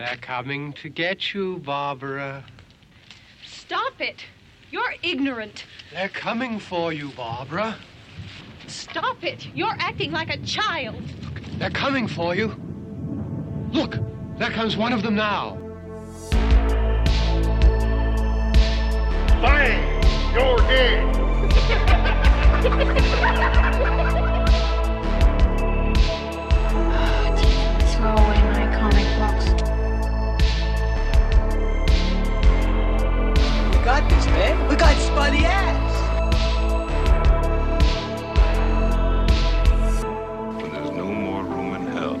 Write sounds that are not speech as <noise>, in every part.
They're coming to get you, Barbara. Stop it. You're ignorant. They're coming for you, Barbara. Stop it. You're acting like a child. They're coming for you. Look, there comes one of them now. Bang! Your head! <laughs> got this, man. We got Spuddy ass. When there's no more room in hell,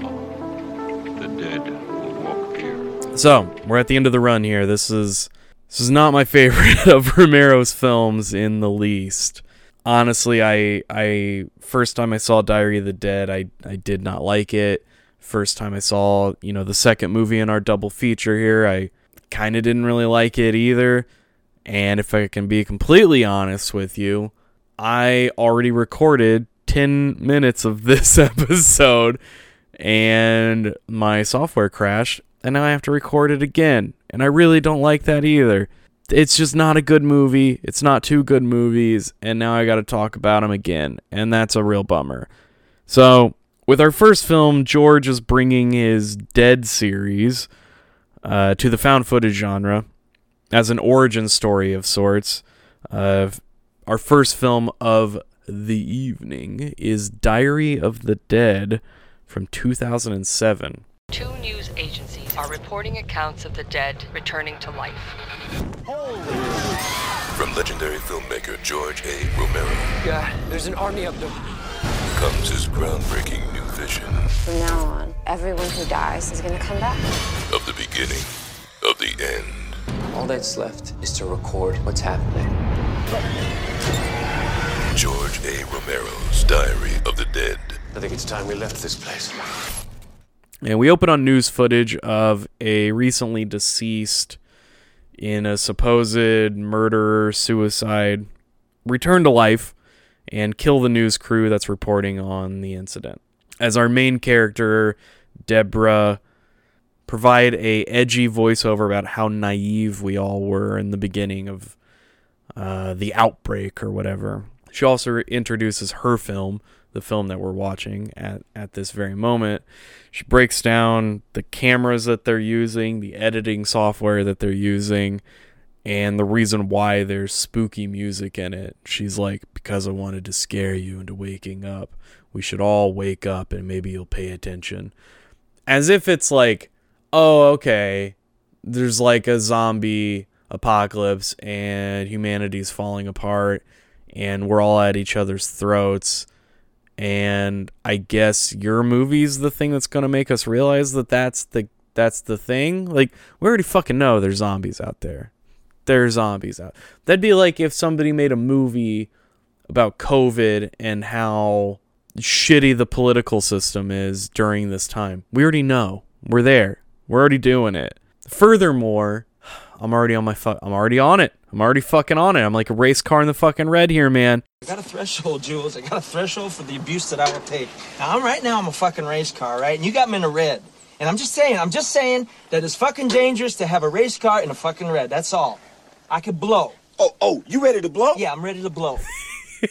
the dead will walk here. So we're at the end of the run here. This is this is not my favorite <laughs> of Romero's films in the least. Honestly, I I first time I saw Diary of the Dead, I I did not like it. First time I saw you know the second movie in our double feature here, I kind of didn't really like it either. And if I can be completely honest with you, I already recorded 10 minutes of <laughs> this episode and my software crashed and now I have to record it again. And I really don't like that either. It's just not a good movie. It's not two good movies and now I got to talk about them again and that's a real bummer. So, with our first film, George is bringing his Dead series uh, to the found footage genre as an origin story of sorts. Uh, our first film of the evening is Diary of the Dead from 2007. Two news agencies are reporting accounts of the dead returning to life. From legendary filmmaker George A. Romero God, there's an army up there. comes his groundbreaking new vision From now on, everyone who dies is gonna come back. of the beginning of the end. All that's left is to record what's happening. George A. Romero's Diary of the Dead. I think it's time we left this place. And we open on news footage of a recently deceased in a supposed murder suicide return to life and kill the news crew that's reporting on the incident. As our main character, Deborah, provide a edgy voiceover about how naive we all were in the beginning of uh, the outbreak or whatever. She also introduces her film, the film that we're watching at, at this very moment. She breaks down the cameras that they're using, the editing software that they're using, and the reason why there's spooky music in it. She's like, because I wanted to scare you into waking up. We should all wake up and maybe you'll pay attention. As if it's like, oh, okay, there's like a zombie apocalypse and humanity's falling apart and we're all at each other's throats and I guess your movie's the thing that's going to make us realize that that's the that's the thing. Like we already fucking know there's zombies out there. There's zombies out. That'd be like if somebody made a movie about COVID and how shitty the political system is during this time. We already know. We're there. We're already doing it. Furthermore, I'm already on my fuck. I'm already on it. I'm already fucking on it. I'm like a race car in the fucking red here, man. I got a threshold, Jules. I got a threshold for the abuse that I will take. Now, I'm right now, I'm a fucking race car, right? And you got me in a red. And I'm just saying, I'm just saying that it's fucking dangerous to have a race car in a fucking red. That's all. I could blow. Oh, oh, you ready to blow? Yeah, I'm ready to blow.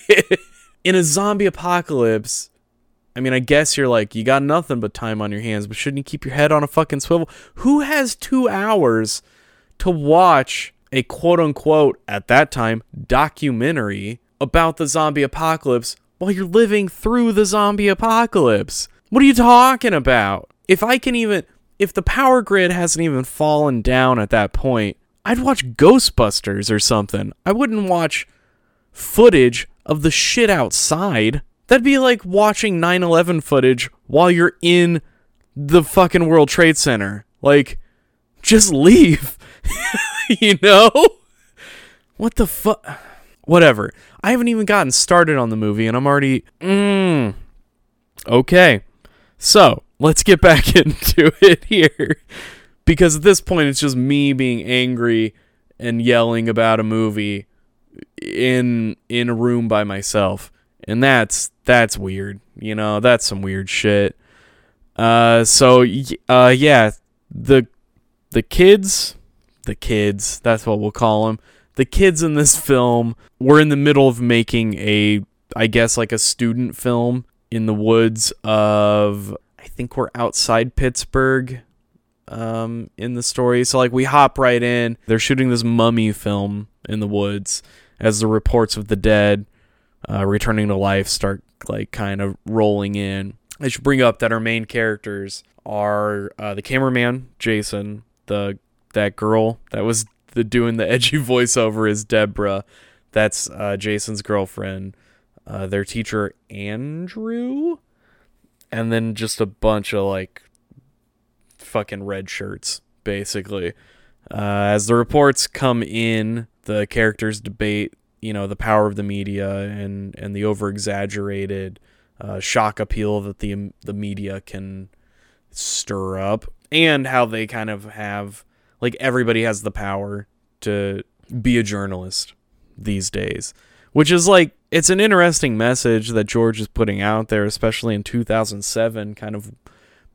<laughs> in a zombie apocalypse, I mean, I guess you're like, you got nothing but time on your hands, but shouldn't you keep your head on a fucking swivel? Who has two hours to watch a quote unquote, at that time, documentary about the zombie apocalypse while you're living through the zombie apocalypse? What are you talking about? If I can even, if the power grid hasn't even fallen down at that point, I'd watch Ghostbusters or something. I wouldn't watch footage of the shit outside. That'd be like watching 9 11 footage while you're in the fucking World Trade Center. Like, just leave. <laughs> you know? What the fuck? Whatever. I haven't even gotten started on the movie and I'm already. Mmm. Okay. So, let's get back <laughs> into it here. Because at this point, it's just me being angry and yelling about a movie in in a room by myself and that's that's weird you know that's some weird shit uh so uh yeah the the kids, the kids, that's what we'll call them. The kids in this film were in the middle of making a, I guess, like a student film in the woods of, I think we're outside Pittsburgh um, in the story. So, like, we hop right in. They're shooting this mummy film in the woods as the reports of the dead uh, returning to life start, like, kind of rolling in. I should bring up that our main characters are uh, the cameraman, Jason, the that girl that was the doing the <laughs> edgy voiceover is Deborah. That's uh, Jason's girlfriend. Uh, their teacher Andrew, and then just a bunch of like fucking red shirts, basically. Uh, as the reports come in, the characters debate, you know, the power of the media and and the over exaggerated uh, shock appeal that the the media can stir up, and how they kind of have like everybody has the power to be a journalist these days, which is like it's an interesting message that George is putting out there, especially in 2007, kind of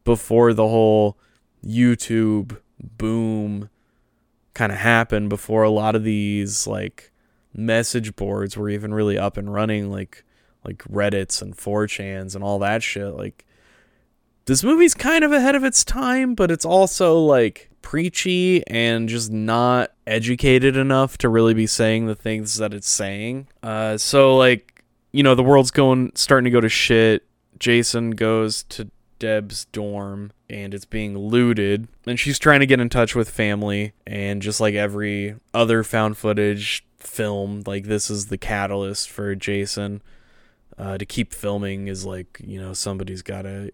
before the whole YouTube boom kind of happened, before a lot of these like message boards were even really up and running, like like Reddits and 4chans and all that shit. Like this movie's kind of ahead of its time, but it's also like preachy and just not educated enough to really be saying the things that it's saying. Uh, so like, you know, the world's going starting to go to shit. Jason goes to Deb's dorm and it's being looted and she's trying to get in touch with family and just like every other found footage film like this is the catalyst for Jason uh, to keep filming is like you know somebody's got to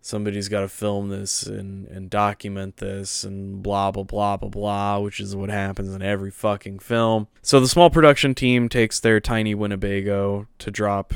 somebody's got to film this and, and document this and blah blah blah blah blah which is what happens in every fucking film. So the small production team takes their tiny winnebago to drop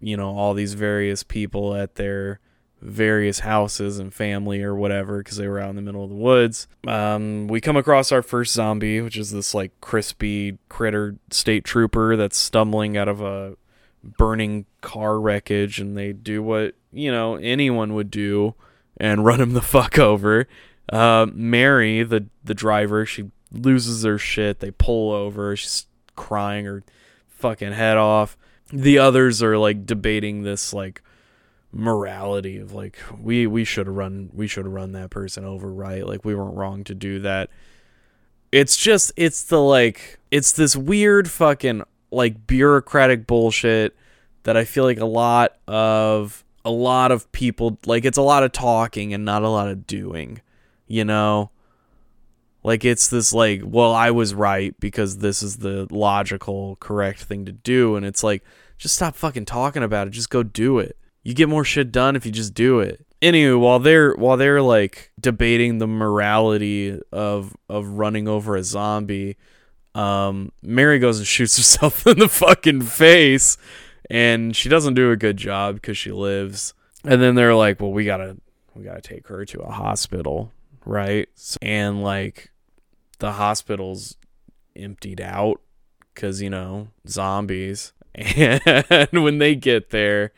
you know all these various people at their various houses and family or whatever because they were out in the middle of the woods. Um, we come across our first zombie which is this like crispy critter state trooper that's stumbling out of a burning car wreckage and they do what you know anyone would do and run him the <laughs> fuck over. Uh, mary the the driver she loses her shit. They pull over. She's crying her fucking head off. The others are like debating this like morality of like we we should have run we should have run that person over right like we weren't wrong to do that it's just it's the like it's this weird fucking like bureaucratic bullshit that I feel like a lot of a lot of people like it's a lot of talking and not a lot of doing, you know? Like it's this like, well, I was right because this is the logical correct thing to do and it's like just stop fucking talking about it, just go do it. You get more shit done if you just do it. Anyway, while they're while they're like debating the morality of of running over a zombie, um, Mary goes and <laughs> shoots herself in the fucking face, and she doesn't do a good job because she lives. And then they're like, "Well, we gotta, we gotta take her to a hospital, right?" And like, the hospital's emptied out because you know zombies. <laughs> And when they get there,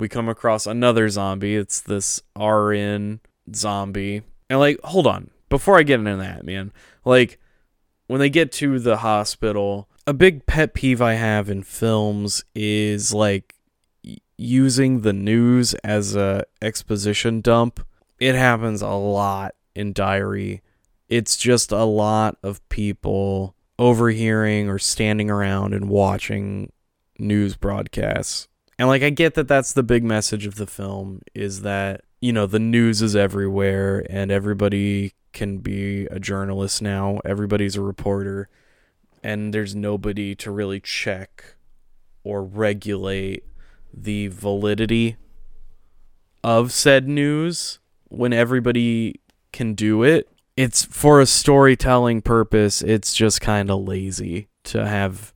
we come across another zombie. It's this RN zombie. And like, hold on, before I get into that, man, like when they get to the hospital, a big pet peeve I have in films is like using the news as a exposition dump. It happens a lot in Diary. It's just a lot of people overhearing or standing around and watching news broadcasts. And like I get that that's the big message of the film is that, you know, the news is everywhere and everybody can be a journalist now. Everybody's a reporter and there's nobody to really check or regulate the validity of said news when everybody can do it. It's for a storytelling purpose, it's just kind of lazy to have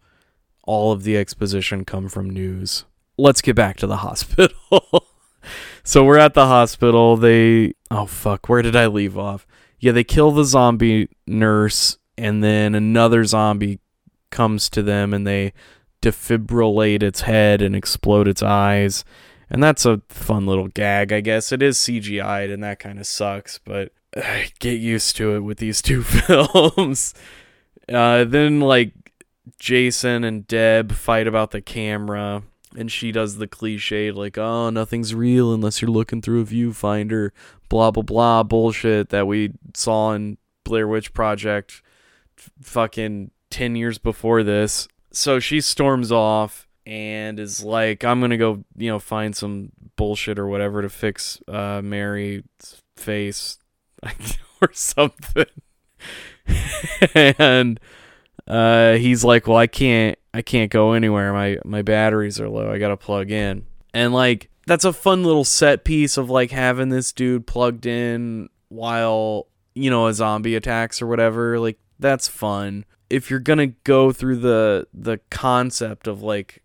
all of the exposition come from news. Let's get back to the hospital. <laughs> so we're at the hospital. They oh fuck, where did I leave off? Yeah, they kill the zombie nurse and then another zombie comes to them and they defibrillate its head and explode its eyes And that's a fun little gag, I guess. It is CGI'd and that kind of sucks, but uh, <sighs> get used to it with these two <laughs> films. Uh, then, like, Jason and Deb fight about the camera, and she does the cliche, like, oh, nothing's real unless you're looking through a viewfinder, blah, blah, blah bullshit that we saw in Blair Witch Project f- fucking 10 years before this. So she storms off and is like, I'm to go, you know, find some bullshit or whatever to fix uh, Mary's face <laughs> or something. <laughs> and uh, he's like, "Well, I can't, I can't go anywhere. My my batteries are low. I gotta plug in." And like, that's a fun little set piece of like having this dude plugged in while you know a zombie attacks or whatever. Like, that's fun. If you're gonna go through the the concept of like,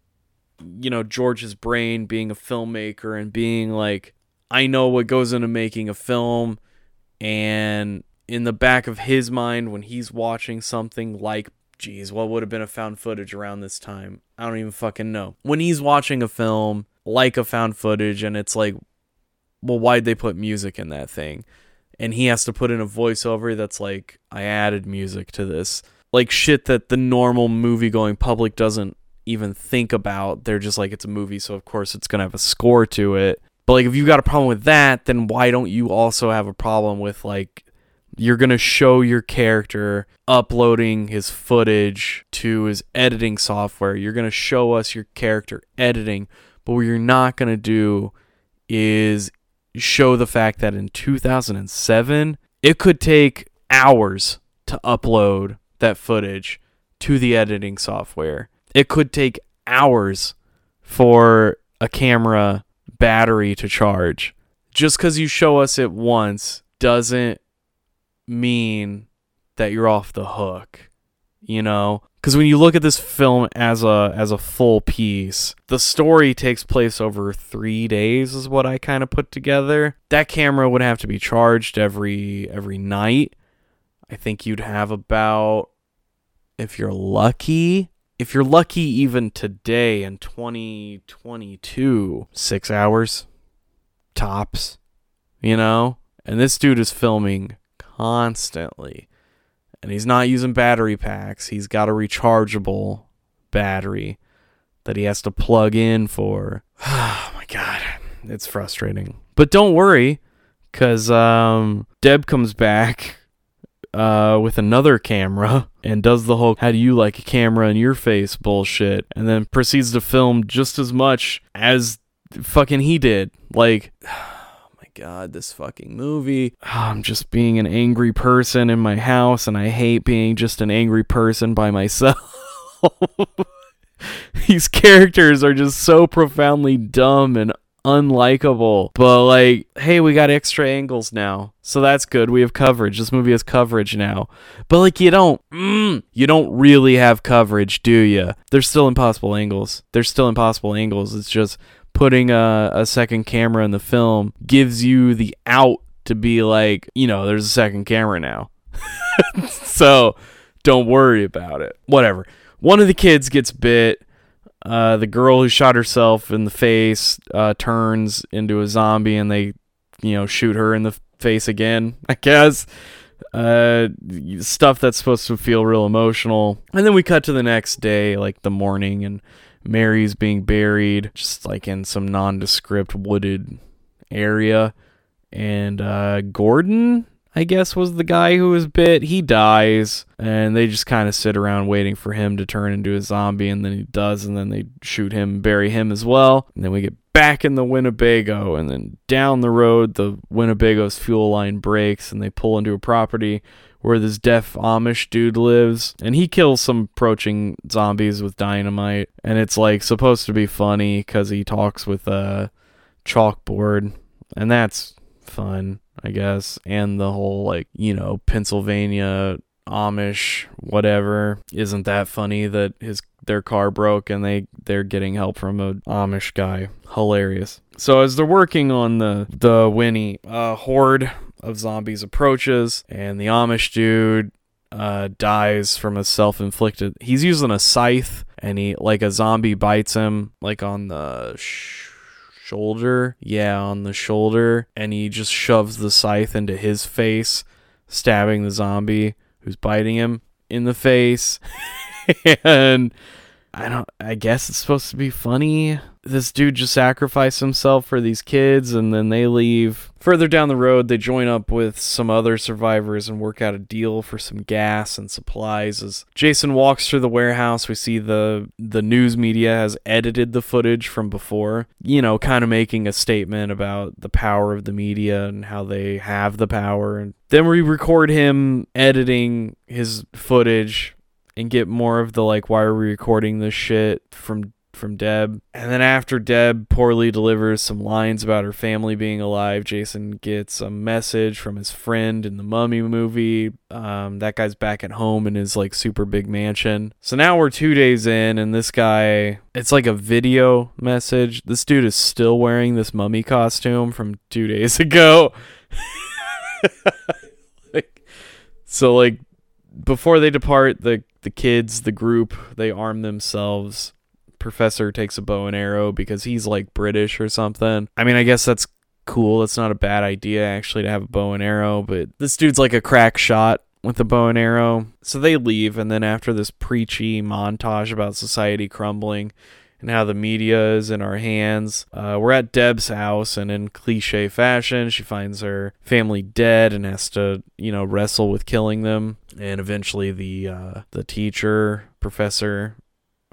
you know, George's brain being a filmmaker and being like, I know what goes into making a film, and in the back of his mind when he's watching something like geez, what would have been a found footage around this time? I don't even fucking know. When he's watching a film like a found footage and it's like, well, why'd they put music in that thing? And he has to put in a voiceover that's like, I added music to this. Like shit that the normal movie going public doesn't even think about. They're just like, it's a movie, so of course it's going to have a score to it. But like, if you've got a problem with that, then why don't you also have a problem with like you're going to show your character uploading his footage to his editing software. You're going to show us your character editing, but what you're not going to do is show the fact that in 2007 it could take hours to upload that footage to the editing software. It could take hours for a camera battery to charge. Just because you show us it once doesn't mean that you're off the hook, you know? Because when you look at this film as a as a full piece, the story takes place over three days, is what I kind of put together. That camera would have to be charged every every night. I think you'd have about, if you're lucky, if you're lucky, even today in 2022, six hours tops, you know. And this dude is filming constantly. And he's not using battery packs. He's got a rechargeable battery that he has to plug in for. <sighs> Oh my god, it's frustrating. But don't worry, cause um, Deb comes back uh, with another camera and does the whole "How do you like a camera in your face?" bullshit, and then proceeds to film just as much as fucking he did. Like. God, this fucking movie. I'm just being an angry person in my house, and I hate being just an angry person by myself. <laughs> These characters are just so profoundly dumb and unlikable. But like, hey, we got extra angles now. So that's good. We have coverage. This movie has coverage now. But like you don't mm, you don't really have coverage, do you? There's still impossible angles. There's still impossible angles. It's just putting a, a second camera in the film gives you the out to be like, you know, there's a second camera now. <laughs> so don't worry about it. Whatever. One of the kids gets bit. Uh, the girl who shot herself in the face uh, turns into a zombie and they, you know, shoot her in the face again, <laughs> I guess. Uh, stuff that's supposed to feel real emotional. And then we cut to the next day, like the morning, and Mary's being buried just like in some nondescript wooded area. And uh, Gordon, I guess, was the guy who was bit. He dies, and they just kind of sit around waiting for him to turn into a zombie, and then he does, and then they shoot him, bury him as well. And then we get back in the Winnebago, and then down the road, the Winnebago's fuel line breaks, and they pull into a property where this deaf Amish dude lives, and he kills some approaching zombies with dynamite. And it's like supposed to be funny because he talks with a chalkboard, and that's fun, I guess. And the whole like you know Pennsylvania Amish whatever isn't that funny that his their car broke and they they're getting help from a Amish guy. Hilarious. So as they're working on the the Winnie uh, horde of zombies approaches, and the Amish dude uh, dies from a self-inflicted. He's using a scythe, and he like a zombie bites him like on the sh- shoulder. Yeah, on the shoulder. And he just shoves the scythe into his face, stabbing the zombie who's biting him in the face. <laughs> and I don't I guess it's supposed to be funny. This dude just sacrificed himself for these kids and then they leave. Further down the road, they join up with some other survivors and work out a deal for some gas and supplies. As Jason walks through the warehouse, we see the the news media has edited the footage from before, you know, kind of making a statement about the power of the media and how they have the power. And then we record him editing his footage and get more of the like why are we recording this shit from from Deb. And then after Deb poorly delivers some lines about her family being alive, Jason gets a message from his friend in the Mummy movie. Um, that guy's back at home in his like super big mansion. So now we're two days in, and this guy, it's like a video message. This dude is still wearing this mummy costume from two days <laughs> ago. <laughs> like, so like before they depart, the the kids, the group, they arm themselves. Professor takes a bow and arrow because he's like British or something. I mean, I guess that's cool. It's not a bad idea actually to have a bow and arrow, but this dude's like a crack shot with a bow and arrow. So they leave, and then after this preachy montage about society crumbling and how the media is in our hands, uh, we're at Deb's house, and in cliche fashion, she finds her family dead and has to, you know, wrestle with killing them. And eventually, the uh, the teacher, professor,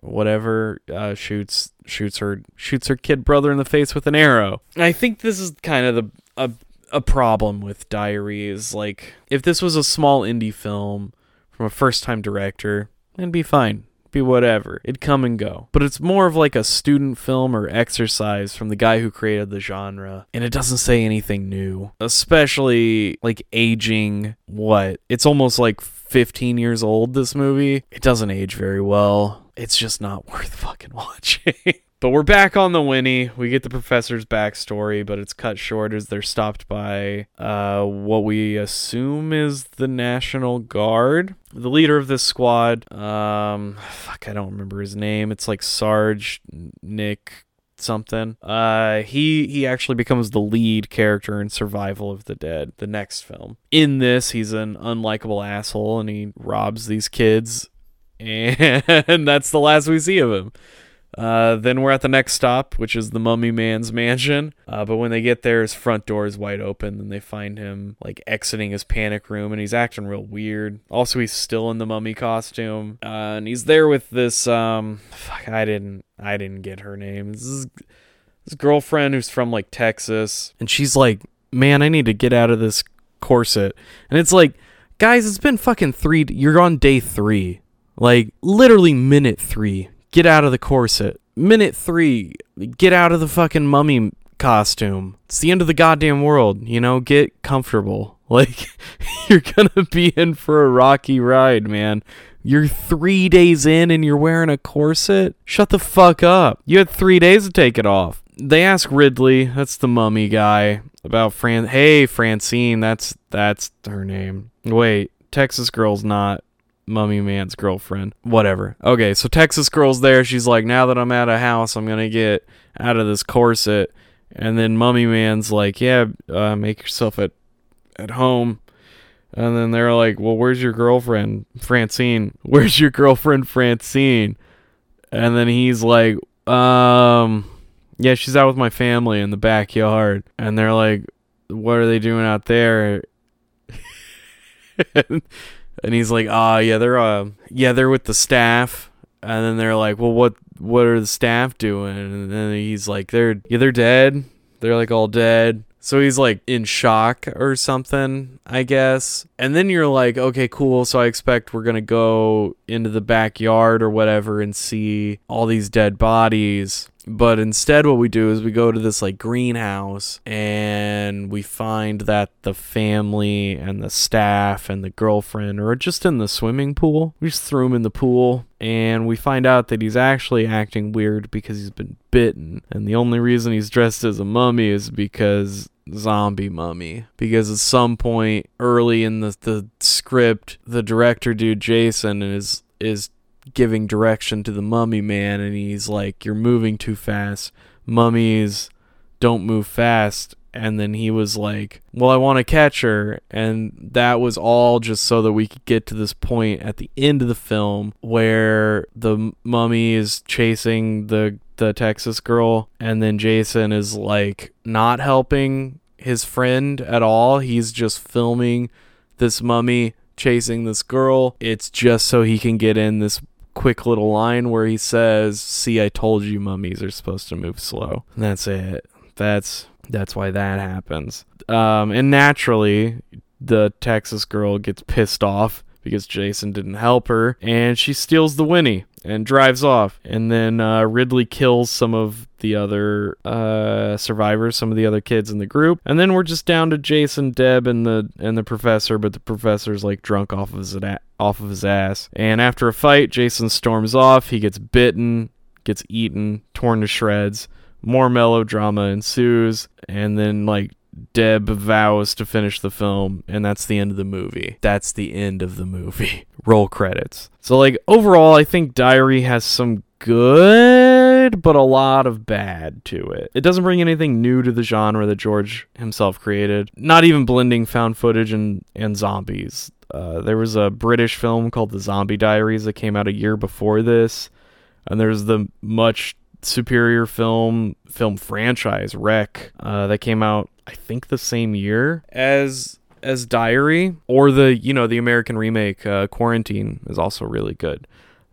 whatever, uh, shoots shoots her shoots her kid brother in the face with an arrow. I think this is kind of the a a problem with Diary is like if this was a small indie film from a first time director, it'd be fine. Be whatever. It'd come and go. But it's more of like a student film or exercise from the guy who created the genre. And it doesn't say anything new. Especially like aging what? It's almost like 15 years old, this movie. It doesn't age very well. It's just not <laughs> worth fucking watching. But we're back on the Winnie. We get the professor's backstory, but it's cut short as they're stopped by uh, what we assume is the National Guard. The leader of this squad, um, fuck, I don't remember his name. It's like Sarge Nick something. Uh, he he actually becomes the lead character in Survival of the Dead, the next film. In this, he's an unlikable asshole and he robs these kids, <laughs> and that's the last we see of him. Uh, then we're at the next stop, which is the Mummy Man's mansion. Uh, but when they get there, his front door is wide open, and they find him like exiting his panic room, and he's acting real weird. Also, he's still in the mummy costume, uh, and he's there with this. Um, fuck, I didn't, I didn't get her name. This is this girlfriend who's from like Texas, and she's like, "Man, I need to get out of this corset," and it's like, guys, it's been fucking three. You're on day three, like literally minute three get out of the corset. Minute three, get out of the fucking mummy costume. It's the end of the goddamn world, you know? Get comfortable. <laughs> Like, you're gonna be in for a rocky ride, man. You're three days in and you're wearing a corset? Shut the fuck up. You had three days to take it off. They ask Ridley, that's the mummy guy, about Fran. Hey, Francine, that's that's her name. Wait, Texas girl's not Mummy Man's girlfriend. Whatever. Okay, so Texas girl's there. She's like, now that I'm at a house, I'm gonna get out of this corset. And then Mummy Man's like, yeah, uh, make yourself at at home. And then they're like, well, where's your girlfriend, Francine? <laughs> Where's your girlfriend, Francine? And then he's like, um, yeah, she's out with my family in the backyard. And they're like, what are they doing out there? <laughs> and he's like, "Ah, yeah, they're uh, yeah, they're with the staff." And then they're like, "Well, what what are the staff doing?" And then he's like, "They're yeah, they're dead. They're like all dead." So he's like in shock or something, I guess. And then you're like, "Okay, cool. So I expect we're going to go into the backyard or whatever and see all these dead bodies." But instead, what we do is we go to this like greenhouse and we find that the family and the staff and the girlfriend are just in the swimming pool. We just threw him in the pool and we find out that he's actually acting weird because he's been bitten. And the only reason he's dressed as a mummy is because zombie mummy. Because at some point early in the, the script the director dude jason is is giving direction to the mummy man and he's like you're moving too fast. Mummies don't move fast. And then he was like, "Well, I want to catch her." And that was all just so that we could get to this point at the end of the film where the mummy is chasing the the Texas girl and then Jason is like not helping his friend at all. He's just filming this mummy chasing this girl. It's just so he can get in this quick little line where he says, "See, I told you mummies are supposed to move slow." And that's it. That's that's why that happens. Um, and naturally, the Texas girl gets pissed off because Jason didn't help her, and she steals the Winnie and drives off. And then uh, Ridley kills some of the other uh, survivors, some of the other kids in the group, and then we're just down to Jason, Deb, and the and the professor. But the professor's like drunk off of his off of his ass. And after a fight, Jason storms off. He gets bitten, gets eaten, torn to shreds more melodrama ensues, and then like Deb vows to finish the film, and that's the end of the movie. That's the end of the movie. <laughs> Roll credits. So like overall, I think Diary has some good, but a lot of bad to it. It doesn't bring anything new to the genre that George himself created. Not even blending found footage and and zombies. Uh, there was a British film called The Zombie Diaries that came out a year before this, and there's the much superior film film franchise Rec uh, that came out I think the same year as as Diary or the you know the American remake uh, Quarantine is also really good.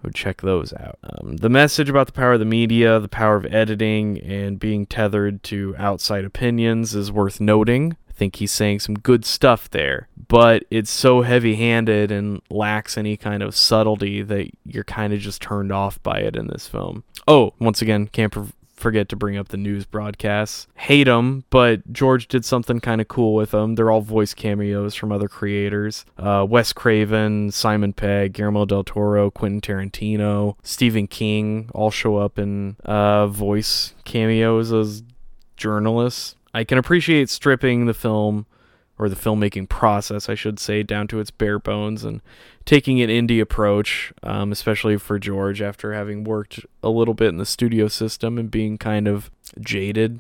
I would check those out. Um, the message about the power of the media, the power of editing, and being tethered to outside opinions is worth noting. I think he's saying some good stuff there, but it's so heavy handed and lacks any kind of subtlety that you're kind of just turned off by it in this film. Oh, once again, can't forget to bring up the news broadcasts. Hate them, but George did something kind of cool with them. They're all voice cameos from other creators. Uh, Wes Craven, Simon Pegg, Guillermo del Toro, Quentin Tarantino, Stephen King all show up in uh, voice cameos as journalists. I can appreciate stripping the film or the filmmaking process, I should say, down to its bare bones and taking an indie approach, um, especially for George after having worked a little bit in the studio system and being kind of jaded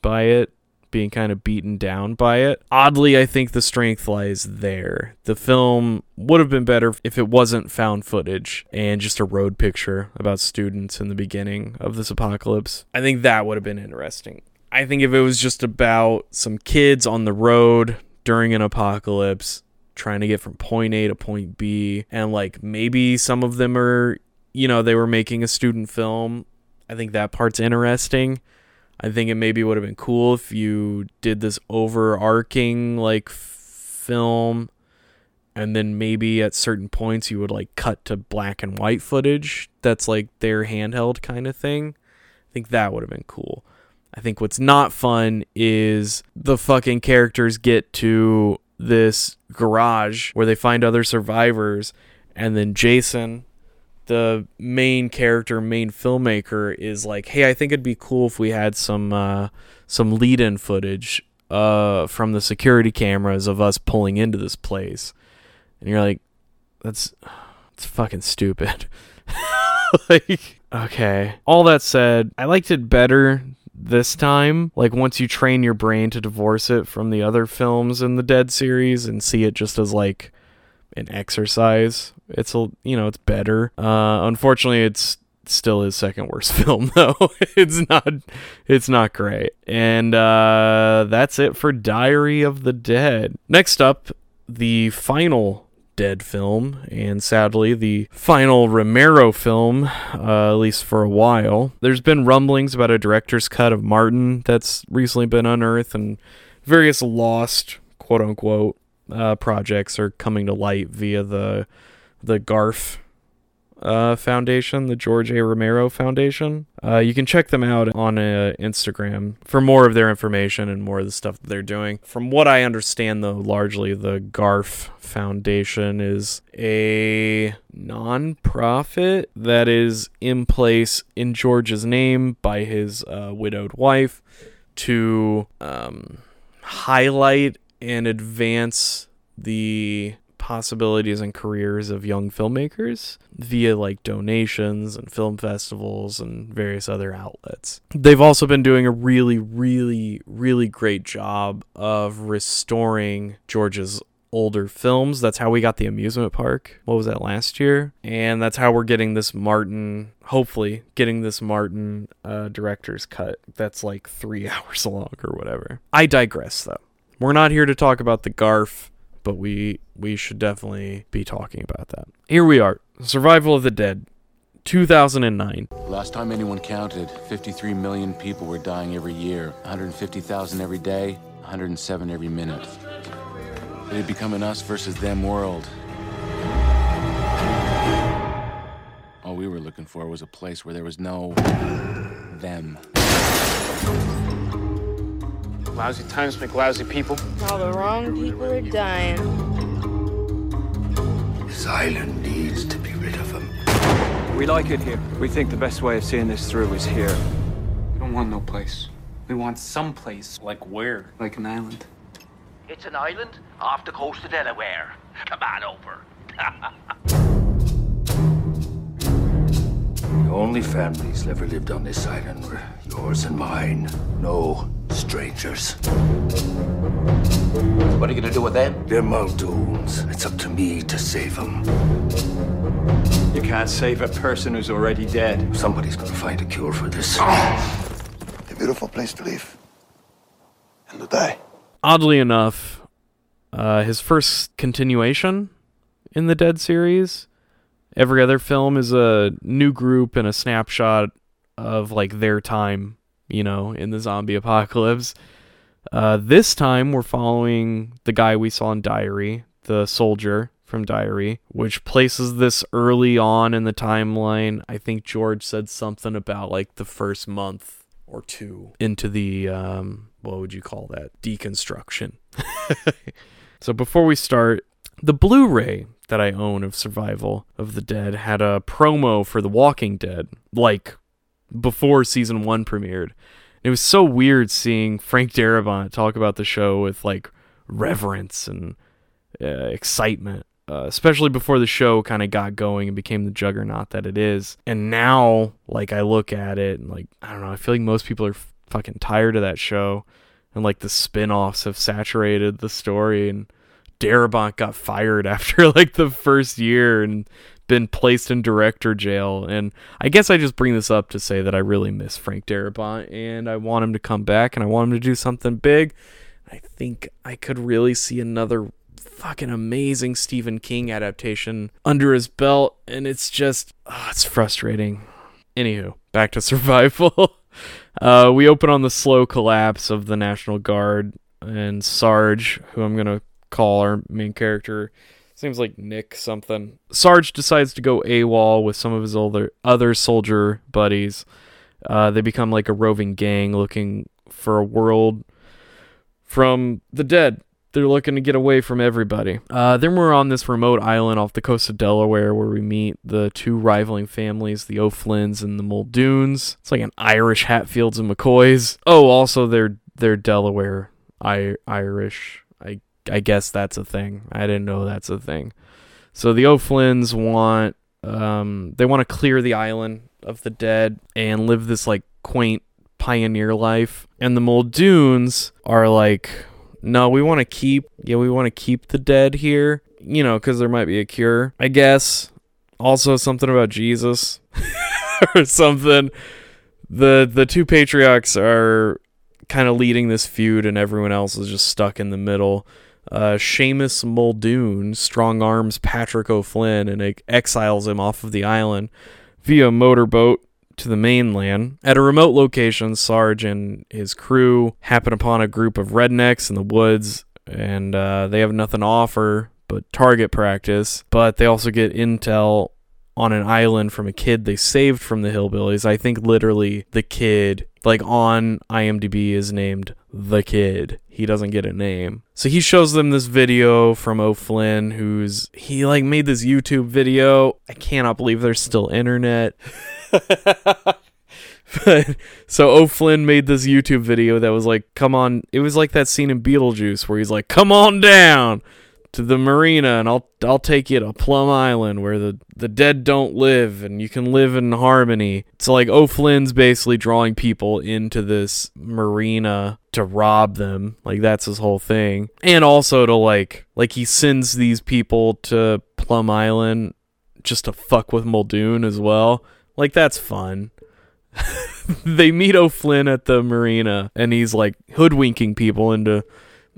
by it, being kind of beaten down by it. Oddly, I think the strength lies there. The film would have been better if it wasn't found footage and just a road picture about students in the beginning of this apocalypse. I think that would have been interesting. I think if it was just about some kids on the road during an apocalypse trying to get from point A to point B and like maybe some of them are you know they were making a student film I think that part's interesting. I think it maybe would have been cool if you did this overarching like film and then maybe at certain points you would like cut to black and white footage that's like their handheld kind of thing. I think that would have been cool I think what's not fun is the fucking characters get to this garage where they find other survivors, and then Jason, the main character, main filmmaker, is like, "Hey, I think it'd be cool if we had some uh, some lead-in footage uh, from the security cameras of us pulling into this place," and you're like, "That's it's fucking stupid." <laughs> like, okay. All that said, I liked it better this time. Like once you train your brain to divorce it from the other films in the Dead series and see it just as like an exercise, it's a you know it's better. Uh, unfortunately, it's still his second worst <laughs> film though. it's not it's not great. And uh, that's it for Diary of the Dead. Next up, the final dead film, and sadly, the final Romero film, uh, at least for a while. There's been rumblings about a director's cut of Martin that's recently been unearthed, and various lost, quote unquote, uh, projects are coming to light via the the Garf uh, Foundation, the George A. Romero Foundation. Uh, you can check them out on uh, Instagram for more of their information and more of the stuff that they're doing. From what I understand, though, largely the Garf Foundation is a non-profit that is in place in George's name by his uh, widowed wife to um, highlight and advance the possibilities and careers of young filmmakers via like donations and film festivals and various other outlets. They've also been doing a really, really, really great job of restoring George's older films. That's how we got the amusement park. What was that last year? And that's how we're getting this Martin, hopefully, getting this Martin uh, director's cut that's like three <laughs> hours long or whatever. I digress though. We're not here to talk about the Garf, but we we should definitely be talking about that. Here we are. Survival of the Dead. 2009. Last time anyone counted, 53 million people were dying every year. 150,000 every day, 107 every minute. It had become an us versus them world. All we were looking for was a place where there was no them. Lousy times make lousy people. All the wrong people are dying. This island needs to be rid of them. We like it here. We think the best way of seeing this through is here. We don't want no place. We want some place. Like where? Like an island. It's an island off the coast of Delaware. Come on over. <laughs> The only families ever lived on this island were yours and mine. No strangers. What are you gonna do with them? They're Muldoons. It's up to me to save them. You can't save a person who's already dead. Somebody's gonna find a cure for this. A beautiful place to live. And to die. Oddly enough, uh, his first continuation in the Dead series. Every other film is a new group and a snapshot of like their time, you know, in the zombie apocalypse. Uh, this time we're following the guy we saw in Diary, the soldier from Diary, which places this early on in the timeline. I think George said something about like the first month or two into the um, what would you call that deconstruction. <laughs> so before we start, the Blu-ray that I own of Survival of the Dead had a promo for The Walking Dead, like before season one premiered. It was so weird seeing Frank Darabont talk about the show with like reverence and uh, excitement, uh, especially before the show kind of got going and became the juggernaut that it is. And now, like, I look at it and like, I don't know, I feel like most people are fucking tired of that show, and like the spin-offs have saturated the story and Darabont got fired <laughs> after like the first year and been placed in director jail. And I guess I just bring this up to say that I really miss Frank Darabont and I want him to come back and I want him to do something big. I think I could really see another fucking amazing Stephen King adaptation under his belt. And it's just, oh, it's frustrating. Anywho, back to <laughs> survival. Uh, we open on the slow collapse of the National Guard and Sarge, who I'm to call our main character. Seems like Nick something. Sarge decides to go AWOL with some of his other other soldier buddies. Uh, they become like a roving gang looking for a world from the dead. They're looking to get away from everybody. Uh, then we're on this remote island off the coast of Delaware where we meet the two rivaling families, the O'Flynn's and the Muldoons. It's like an Irish Hatfields and McCoys. Oh, also they're they're Delaware I- Irish. I I guess that's a thing. I didn't know that's a thing. So the O'Flynn's want um they want to clear the island of the dead and live this like quaint pioneer life. And the Muldoons are like, no, we want to keep yeah, we want to keep the dead here, you know, cuz there might be a cure. I guess also something about Jesus <laughs> or something. The the two patriarchs are kind of leading this feud and everyone else is just stuck in the middle uh, Seamus Muldoon strong arms Patrick O'Flynn and exiles him off of the island via motorboat to the mainland. At a remote location, Sarge and his crew happen upon a group of rednecks in the woods, and uh, they have nothing to offer but target practice. But they also get intel on an island from a kid they saved from the hillbillies. I think literally the kid, like on IMDb, is named the kid. He doesn't get a name. So he shows them this video from O'Flynn, who's he like made this YouTube video. I cannot believe there's still internet. <laughs> but <laughs> so O'Flynn made this YouTube video that was like, come on. It was like that scene in Beetlejuice where he's like, come on down to the marina and I'll I'll take you to Plum Island where the the dead don't live and you can live in harmony. It's like O'Flynn's basically drawing people into this marina to rob them. Like that's his whole thing. And also to like like he sends these people to Plum Island just to fuck with Muldoon as well. Like that's fun. <laughs> they meet O'Flynn at the marina and he's like hoodwinking people into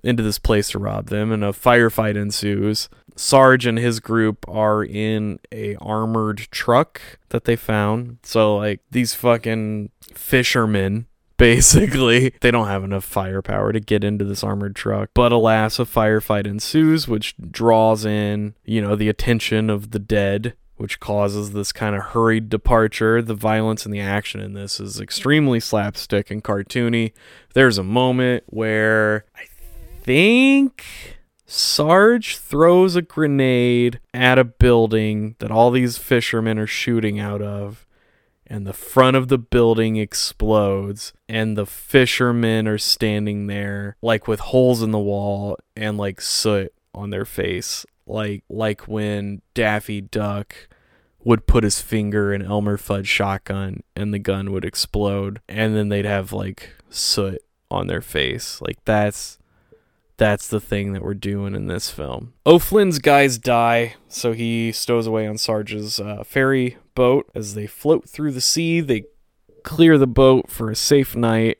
into this place to rob them and a firefight ensues. Sarge and his group are in a armored truck that they found. So like these fucking fishermen <laughs> basically they don't have enough firepower to get into this armored truck but alas a firefight ensues which draws in you know the attention of the dead which causes this kind of hurried departure. The violence and the action in this is extremely slapstick and cartoony. There's a moment where I think Sarge throws a grenade at a building that all these fishermen are shooting out of, and the front of the building explodes, and the fishermen are standing there, like with holes in the wall and like soot on their face like like when Daffy Duck would put his finger in Elmer Fudd's shotgun and the gun would explode and then they'd have like soot on their face. Like that's that's the thing that we're doing in this film. O'Flynn's guys die, so he stows away on Sarge's uh, ferry boat. As they float through the sea, they clear the boat for a safe night.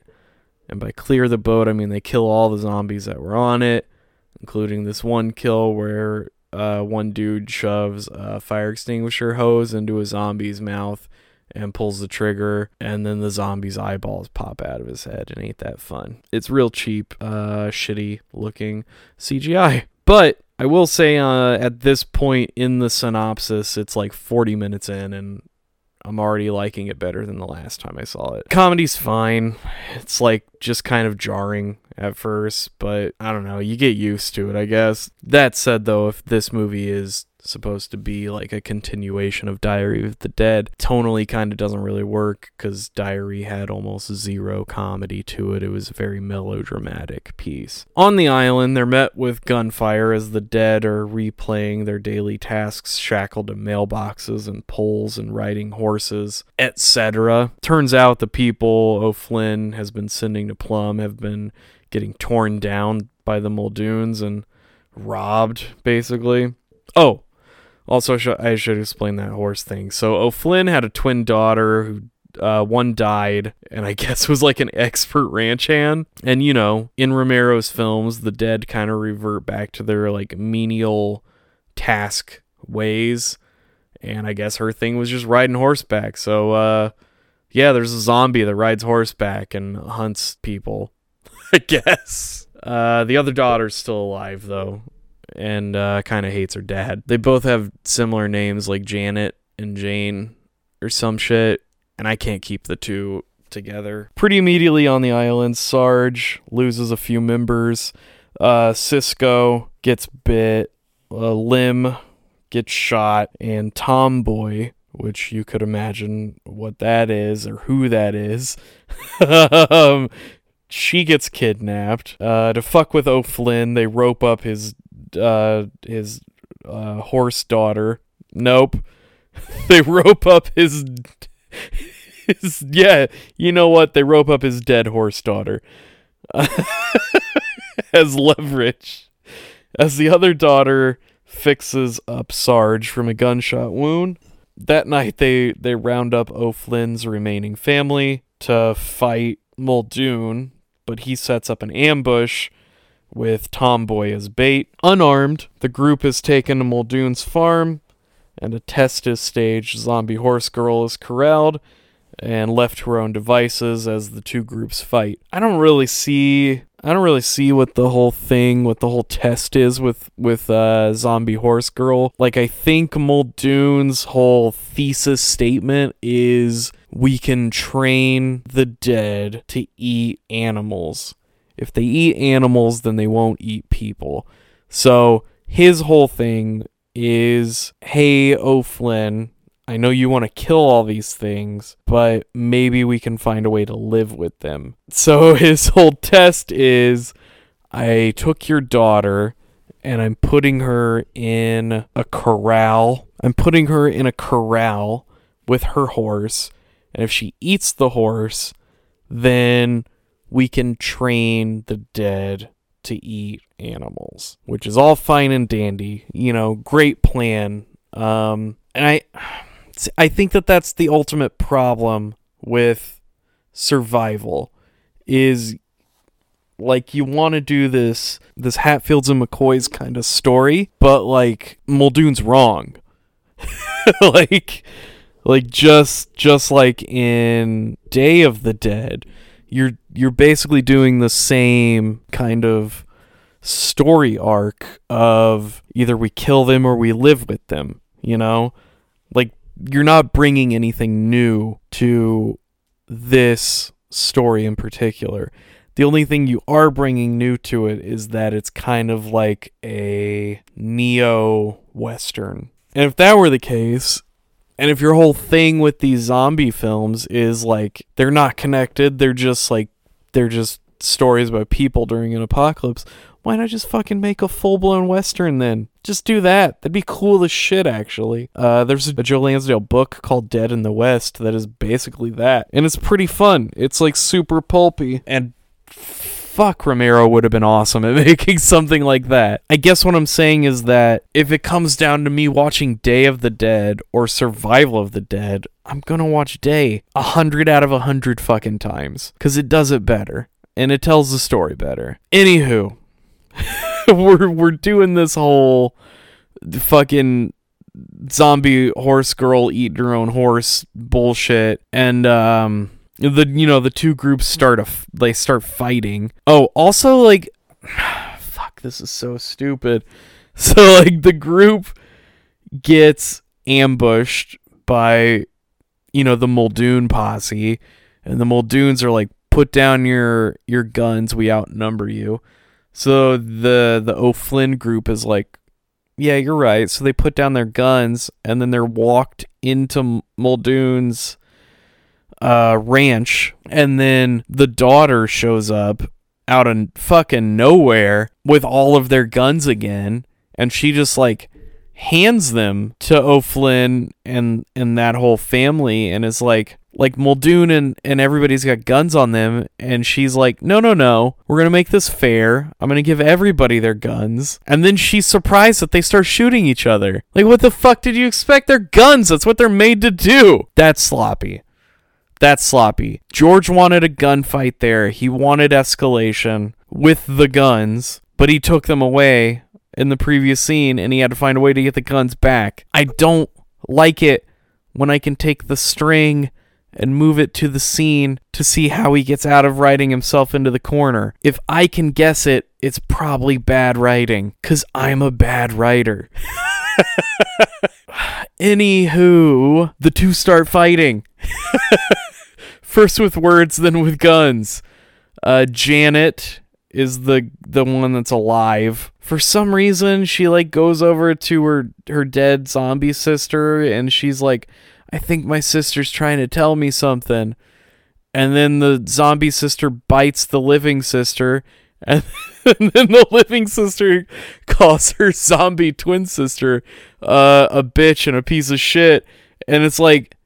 And by clear the boat, I mean they kill all the zombies that were on it, including this one kill where uh, one dude shoves a fire extinguisher hose into a zombie's mouth and pulls the trigger, and then the zombie's eyeballs pop out of his head, and ain't that fun? It's real cheap, uh, shitty looking CGI. But I will say, uh, at this point in the synopsis, it's like 40 minutes in, and I'm already liking it better than the last time I saw it. Comedy's fine. It's like just kind of jarring at first, but I don't know. You get used to it, I guess. That said, though, if this movie is supposed to be like a continuation of Diary of the Dead, tonally kind of doesn't really work because Diary had almost zero comedy to it. It was a very melodramatic piece. On the island, they're met with gunfire as the dead are replaying their daily tasks shackled to mailboxes and poles and riding horses, etc. Turns out the people O'Flynn has been sending to Plum have been getting torn down by the Muldoons and robbed, basically. Oh, also, I should explain that horse thing. So, O'Flynn had a twin daughter who uh, one died, and I <laughs> guess was like an expert ranch hand. And you know, in Romero's films, the dead kind of revert back to their like menial task ways. And I guess her thing was just riding horseback. So, uh, yeah, there's a zombie that rides horseback and hunts people. <laughs> I guess. Uh, the other daughter's still alive though, and uh, kind of hates her dad. They both have similar names like Janet and Jane or some shit, and I can't keep the two together. Pretty immediately on the island, Sarge loses a few members. Uh, Cisco gets bit. Uh, Lim gets shot, and Tomboy, which you could imagine what that is or who that is, <laughs> um, she gets kidnapped. Uh, to fuck with O'Flynn, they rope up his uh, his uh, horse daughter. Nope. <laughs> they rope up his his yeah. You know what? They rope up his dead horse daughter <laughs> as leverage. As the other daughter fixes up Sarge from a gunshot wound. That night, they they round up O'Flynn's remaining family to fight Muldoon, but he sets up an ambush with Tomboy as bait. Unarmed, the group is taken to Muldoon's farm, and a test is staged. Zombie Horse Girl is corralled and left to her own devices as the two groups fight. I don't really see I don't really see what the whole thing, what the whole test is with with uh, Zombie Horse Girl. Like I think Muldoon's whole thesis statement is we can train the dead to eat animals. If they eat animals, then they won't eat people. So his whole thing is, hey O'Flynn, I know you want to kill all these things, but maybe we can find a way to live with them. <laughs> So his whole test is I took your daughter and I'm putting her in a corral. I'm putting her in a corral with her horse. And if she eats the horse, then we can train the dead to eat animals, which is all fine and dandy. You know, great plan. Um, and I, I think that that's the ultimate problem with survival is like you want to do this this Hatfields and McCoys kind of story, but like Muldoon's wrong. <laughs> like like just just like in Day of the Dead, you're you're basically doing the same kind of story arc of either we kill them or we live with them, you know? Like you're not bringing anything new to this story in particular. The only thing you are bringing new to it is that it's kind of like a neo western. And if that were the case, and if your whole thing with these zombie films is like they're not connected, they're just like they're just stories about people during an apocalypse, why not just fucking make a full blown western then? Just do that. That'd be cool as shit, actually. Uh, there's a Joe Lansdale book called Dead in the West that is basically that, and it's pretty fun. It's like super pulpy and fuck Romero would have been awesome at <laughs> making something like that. I guess what I'm saying is that if it comes down to me watching Day of the Dead or Survival of the Dead, I'm gonna watch Day a hundred out of a hundred fucking times because it does it better and it tells the story better. Anywho, <laughs> we're we're doing this whole fucking zombie horse girl eat her own horse bullshit and um the you know the two groups start a f- they start fighting. Oh also like <sighs> fuck this is so stupid. <laughs> So like the group gets ambushed by you know the muldoon posse and the muldoons are like put down your your guns we outnumber you. So the the o'flynn group is like yeah you're right. So they put down their guns and then they're walked into muldoon's uh, ranch, and then the daughter shows up out of fucking nowhere with all of their guns again, and she just like hands them to O'Flynn and and that whole family, and is like like Muldoon and, and everybody's got guns on them, and she's like, no, no, no, we're gonna make this fair. I'm gonna give everybody their guns, and then she's surprised that they start shooting each other. Like, what the fuck did you expect? They're guns. That's what they're made to do. That's sloppy. That's sloppy. George wanted a gunfight there. He wanted escalation with the guns, but he took them away in the previous scene and he had to find a way to get the guns back. I don't like it when I can take the string and move it to the scene to see how he gets out of writing himself into the corner. If I can guess it, it's probably bad writing, because I'm a bad writer. <laughs> Anywho, the two start fighting. <laughs> First with words, then with guns. Uh, Janet is the the one that's alive. For some reason, she like goes over to her her dead zombie sister, and she's like, "I think my sister's trying to tell me something." And then the zombie sister bites the living sister, <laughs> and, then the living sister calls her zombie twin sister uh, a bitch and a piece of shit. And it's like,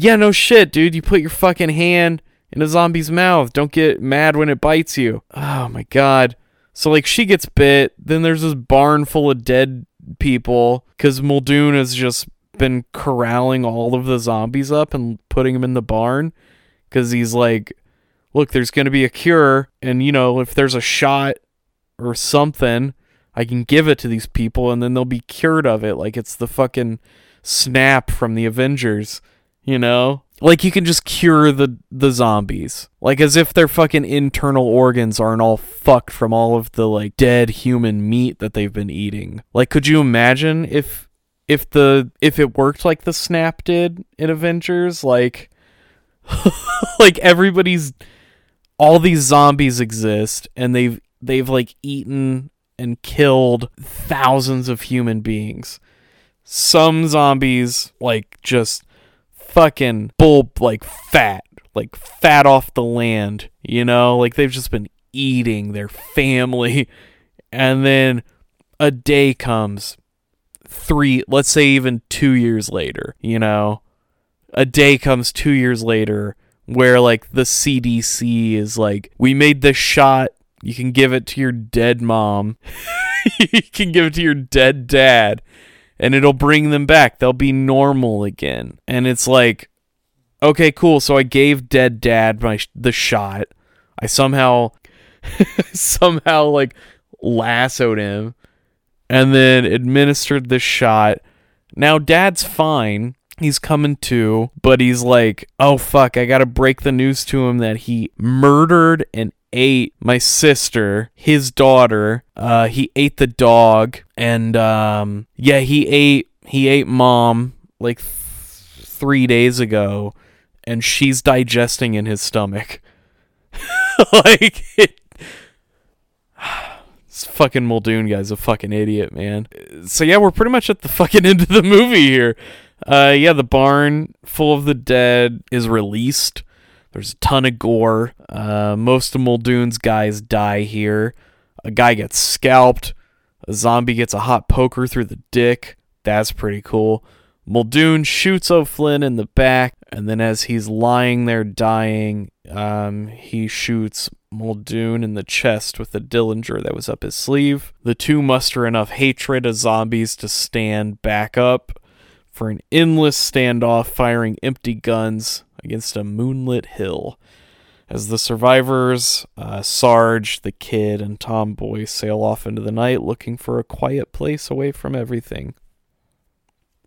yeah, no shit, dude. You put your fucking hand in a zombie's mouth. Don't get mad when it bites you. Oh my god. So like she gets bit. Then there's this barn full of dead people because Muldoon has just been corralling all of the zombies up and putting them in the barn because he's like, look, there's gonna be a cure, and you know if there's a shot or something, I can give it to these people and then they'll be cured of it. Like it's the fucking snap from the Avengers, you know? Like you can just cure the the zombies. Like as if their fucking internal organs aren't all fucked from all of the like dead human meat that they've been eating. Like could you imagine if if the if it worked like the snap did in Avengers like <laughs> like everybody's all these zombies exist and they've they've like eaten and killed thousands of human beings. Some zombies like just fucking bull like fat, like fat off the land, you know? Like they've just been eating their family. <laughs> And then a day comes three, let's say even two years later, you know, a day comes two years later where like the CDC is like, we made this shot. You can give it to your dead mom. <laughs> you can give it to your dead dad and it'll bring them back. They'll be normal again. And it's like, okay, cool. So I gave dead dad my the shot. I somehow <laughs> somehow like lassoed him and then administered the shot. Now dad's fine. He's coming to, but he's like, "Oh fuck, I got to break the news to him that he murdered and ate my sister, his daughter. Uh he ate the dog and um yeah, he ate he ate mom like th- 3 days ago and she's digesting in his stomach." <laughs> like it, <sighs> this fucking Muldoon guy's a fucking idiot, man. So yeah, we're pretty much at the <laughs> fucking end of the movie here. Uh, yeah, the barn full of the dead is released. There's a ton of gore. Uh, most of Muldoon's guys die here. A guy gets scalped. A zombie gets a hot poker through the dick. That's pretty cool. Muldoon shoots O'Flynn in the back, and then as he's lying there dying, um, he shoots Muldoon in the chest with the Dillinger that was up his sleeve. The two muster enough hatred of zombies to stand back up for an endless standoff, firing empty guns against a moonlit hill. As the survivors, uh, Sarge, the kid, and Tomboy sail off into the night looking for a quiet place away from everything.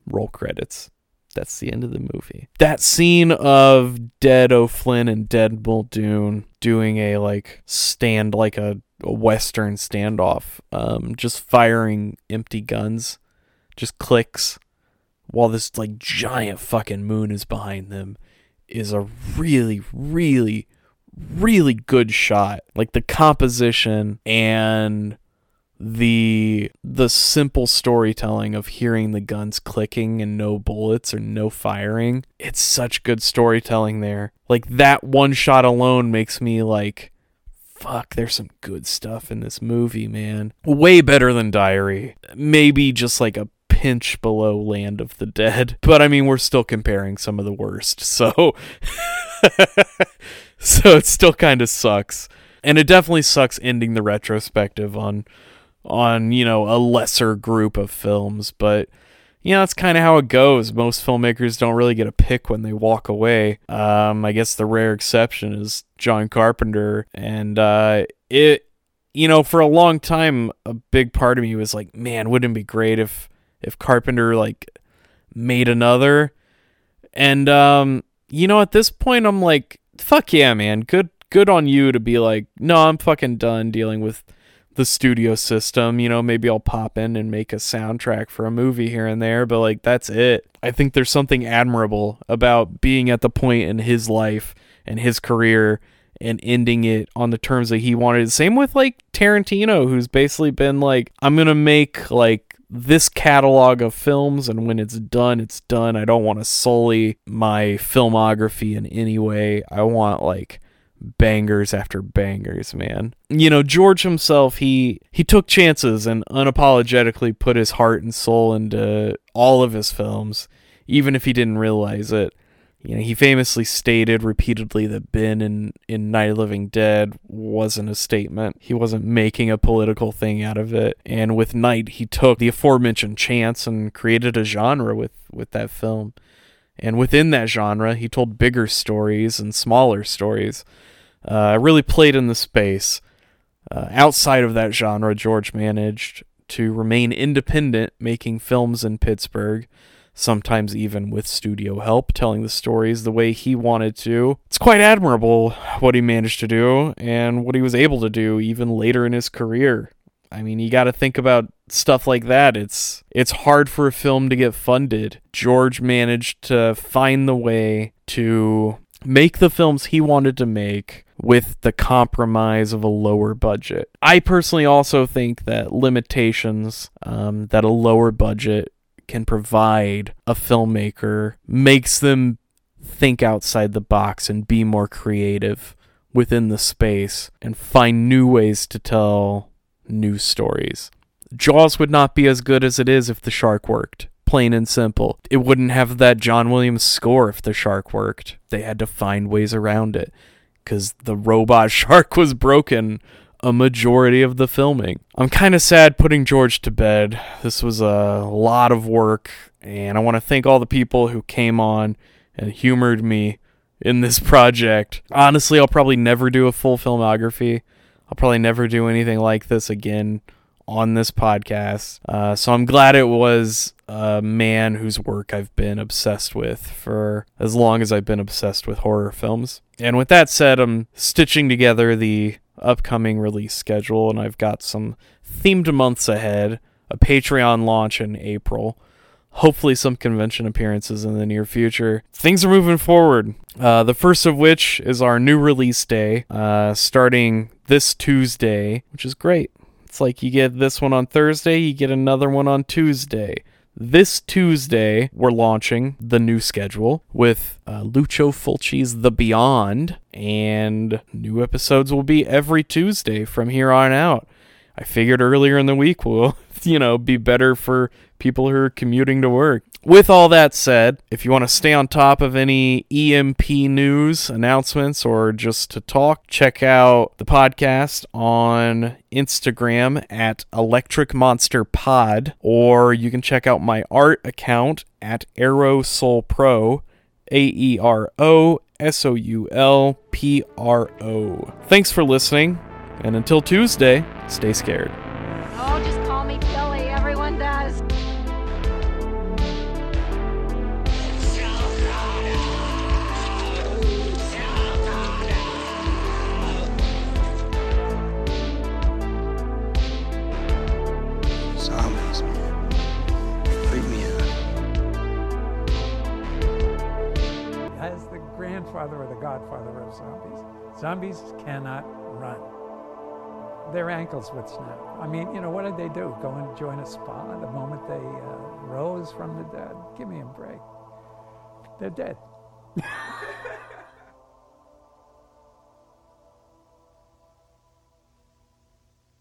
Roll credits. That's the end of the movie. That scene of dead O'Flynn and dead Muldoon doing a like stand like a, a western standoff, um, just firing empty guns, just clicks, while this like giant fucking moon is behind them, is a really, really, really good shot. Like the composition and the the simple storytelling of hearing the guns clicking and no bullets or no firing. It's such good storytelling there. Like that one shot alone makes me like fuck there's some good stuff in this movie man. Way better than diary. Maybe just like a pinch below land of the dead. But i mean we're still comparing some of the worst so <laughs> so it still kind of sucks. And it definitely sucks ending the retrospective on on you know a lesser group of films but you know that's kind of how it goes. Most filmmakers don't really get a pick when they walk away. Um, i guess the rare exception is john carpenter and uh, it you know for a long time a big part of me was like man wouldn't it be great if if carpenter like made another and um you know at this point i'm like fuck yeah man good good on you to be like no i'm fucking done dealing with the studio system. You know, maybe I'll pop in and make a soundtrack for a movie here and there, but like that's it. I think there's something admirable about being at the point in his life and his career and ending it on the terms that he wanted. Same with like Tarantino, who's basically been like, I'm gonna make like this catalog of films, and when it's done, it's done. I don't want to sully my filmography in any way. I want like bangers after bangers, man. You know, George himself, he he took chances and unapologetically put his heart and soul into all of his films, even if he didn't realize it. You know, he famously stated repeatedly that Ben in, in Night of Living Dead wasn't a statement. He wasn't making a political thing out of it. And with Night, he took the aforementioned chance and created a genre with, with that film. And within that genre, he told bigger stories and smaller stories uh, really played in the space. Uh, outside of that genre, George managed to remain independent, making films in Pittsburgh, sometimes even with studio help, telling the stories the way he wanted to. It's quite admirable what he managed to do and what he was able to do even later in his career. I mean, you got to think about stuff like that. It's it's hard for a film to get funded. George managed to find the way to make the films he wanted to make with the compromise of a lower budget. I personally also think that limitations um, that a lower budget can provide a filmmaker makes them think outside the box and be more creative within the space and find new ways to tell new stories. Jaws would not be as good as it is if the shark worked. Plain and simple. It wouldn't have that John Williams score if the shark worked. They had to find ways around it because the robot <laughs> shark was broken a majority of the filming. I'm kind of sad putting George to bed. This was a lot of work, and I want to thank all the people who came on and humored me in this <laughs> project. Honestly, I'll probably never do a full filmography. I'll probably never do anything like this again on this podcast. Uh, so I'm glad it was a man whose work I've been obsessed with for as long as I've been obsessed with horror films. And with that said, I'm stitching together the upcoming release schedule, and I've got some themed months ahead, a Patreon launch in April, hopefully some convention appearances in the near future. Things are moving forward. Uh, the first of which is our new release day, uh, starting this Tuesday, which is great. It's like you get this one on Thursday, you get another one on Tuesday. This Tuesday, we're launching the new schedule with uh, Lucio Fulci's The Beyond, and new episodes will be every Tuesday from here on out. I figured earlier in the week will, you know, be better for people who are commuting to work. With all that said, if you want to stay on top of any EMP news announcements or just to talk, check out the podcast on Instagram at Electric Monster Pod, or you can check out my art account at Aero Soul Pro, A E R O S O U L P R O. Thanks for listening, and until Tuesday, stay scared. Oh, zombies, cannot run. Their ankles would snap. I mean, you know, what did they do? Go and join a spa the moment they uh, rose from the dead? Give me a break. They're dead. <laughs>